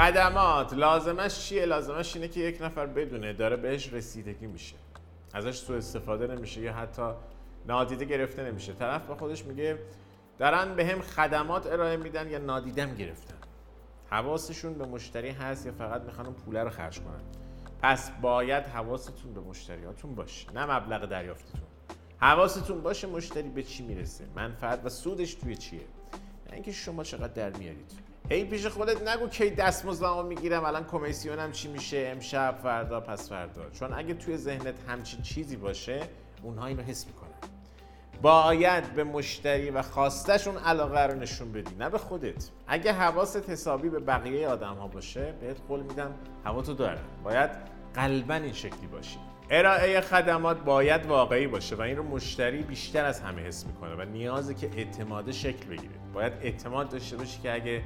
خدمات. لازمش چیه؟ لازمش اینه که یک نفر بدونه داره بهش رسیدگی میشه. ازش سوء استفاده نمیشه یا حتی نادیده گرفته نمیشه. طرف به خودش میگه دارن به هم خدمات ارائه میدن یا نادیدم گرفتن. حواسشون به مشتری هست یا فقط می‌خوان پوله رو خرج کنن؟ پس باید حواستون به مشتریاتون باشه نه مبلغ دریافتتون. حواستون باشه مشتری به چی می‌رسه منفعت و سودش توی چیه؟ نه اینکه شما چقدر در میارید. هی پیش خودت نگو کی دستمزدمو می‌گیرم الان کمیسیونم چی میشه؟ امشب فردا پس فردا. چون اگه توی ذهنت همچین چیزی باشه اونها اینو حس می‌کنن. باید به مشتری و خواستشون علاقه رو نشون بدی نه به خودت. اگه حواست حسابی به بقیه آدم ها باشه بهت قول میدم هواتو دارن باید قلبا این شکلی باشی. ارائه خدمات باید واقعی باشه و این رو مشتری بیشتر از همه حس می‌کنه و نیازه که اعتماد شکل بگیره. باید اعتماد داشته باشی که اگه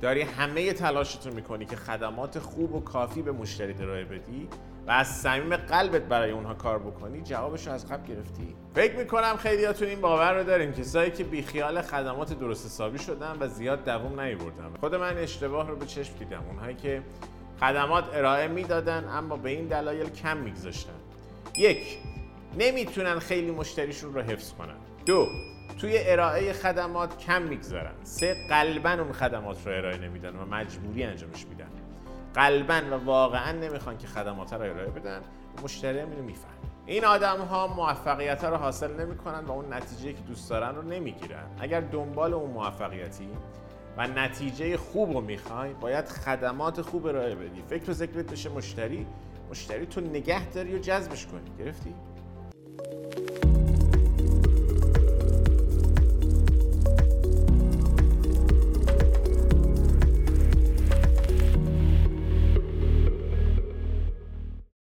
داری همه تلاشتون می‌کنی که خدمات خوب و کافی به مشتری ارائه بدی و از صمیم قلبت برای اونها کار بکنی جوابش رو از قبل گرفتی. فکر می‌کنم خیلیاتون این باور رو داریم کسایی که بیخیال خدمات درست حسابی شدن و زیاد دووم نیوردن. خود من اشتباه رو به چشم دیدم. اونهایی که خدمات ارائه می‌دادن اما به این دلایل کم میگذاشتن. یک نمی‌تونن خیلی مشتریشون رو حفظ کنن. دو توی ارائه خدمات کم می‌گذارن. سه قلبا اون خدمات رو ارائه نمیدن و مجبوری انجامش میدن. قلبا و واقعا نمی‌خوان که خدمات رو ارائه بدن. مشتری هم اینو میفهم این آدم ها موفقیت رو حاصل نمی‌کنن و اون نتیجه که دوست دارن رو نمی‌گیرن. اگر دنبال اون موفقیتی و نتیجه خوب رو می‌خوای باید خدمات خوب ارائه بدی. فکر و ذکرت بشه مشتری. مشتری تو نگه داری و جذبش کنی. گرفتی؟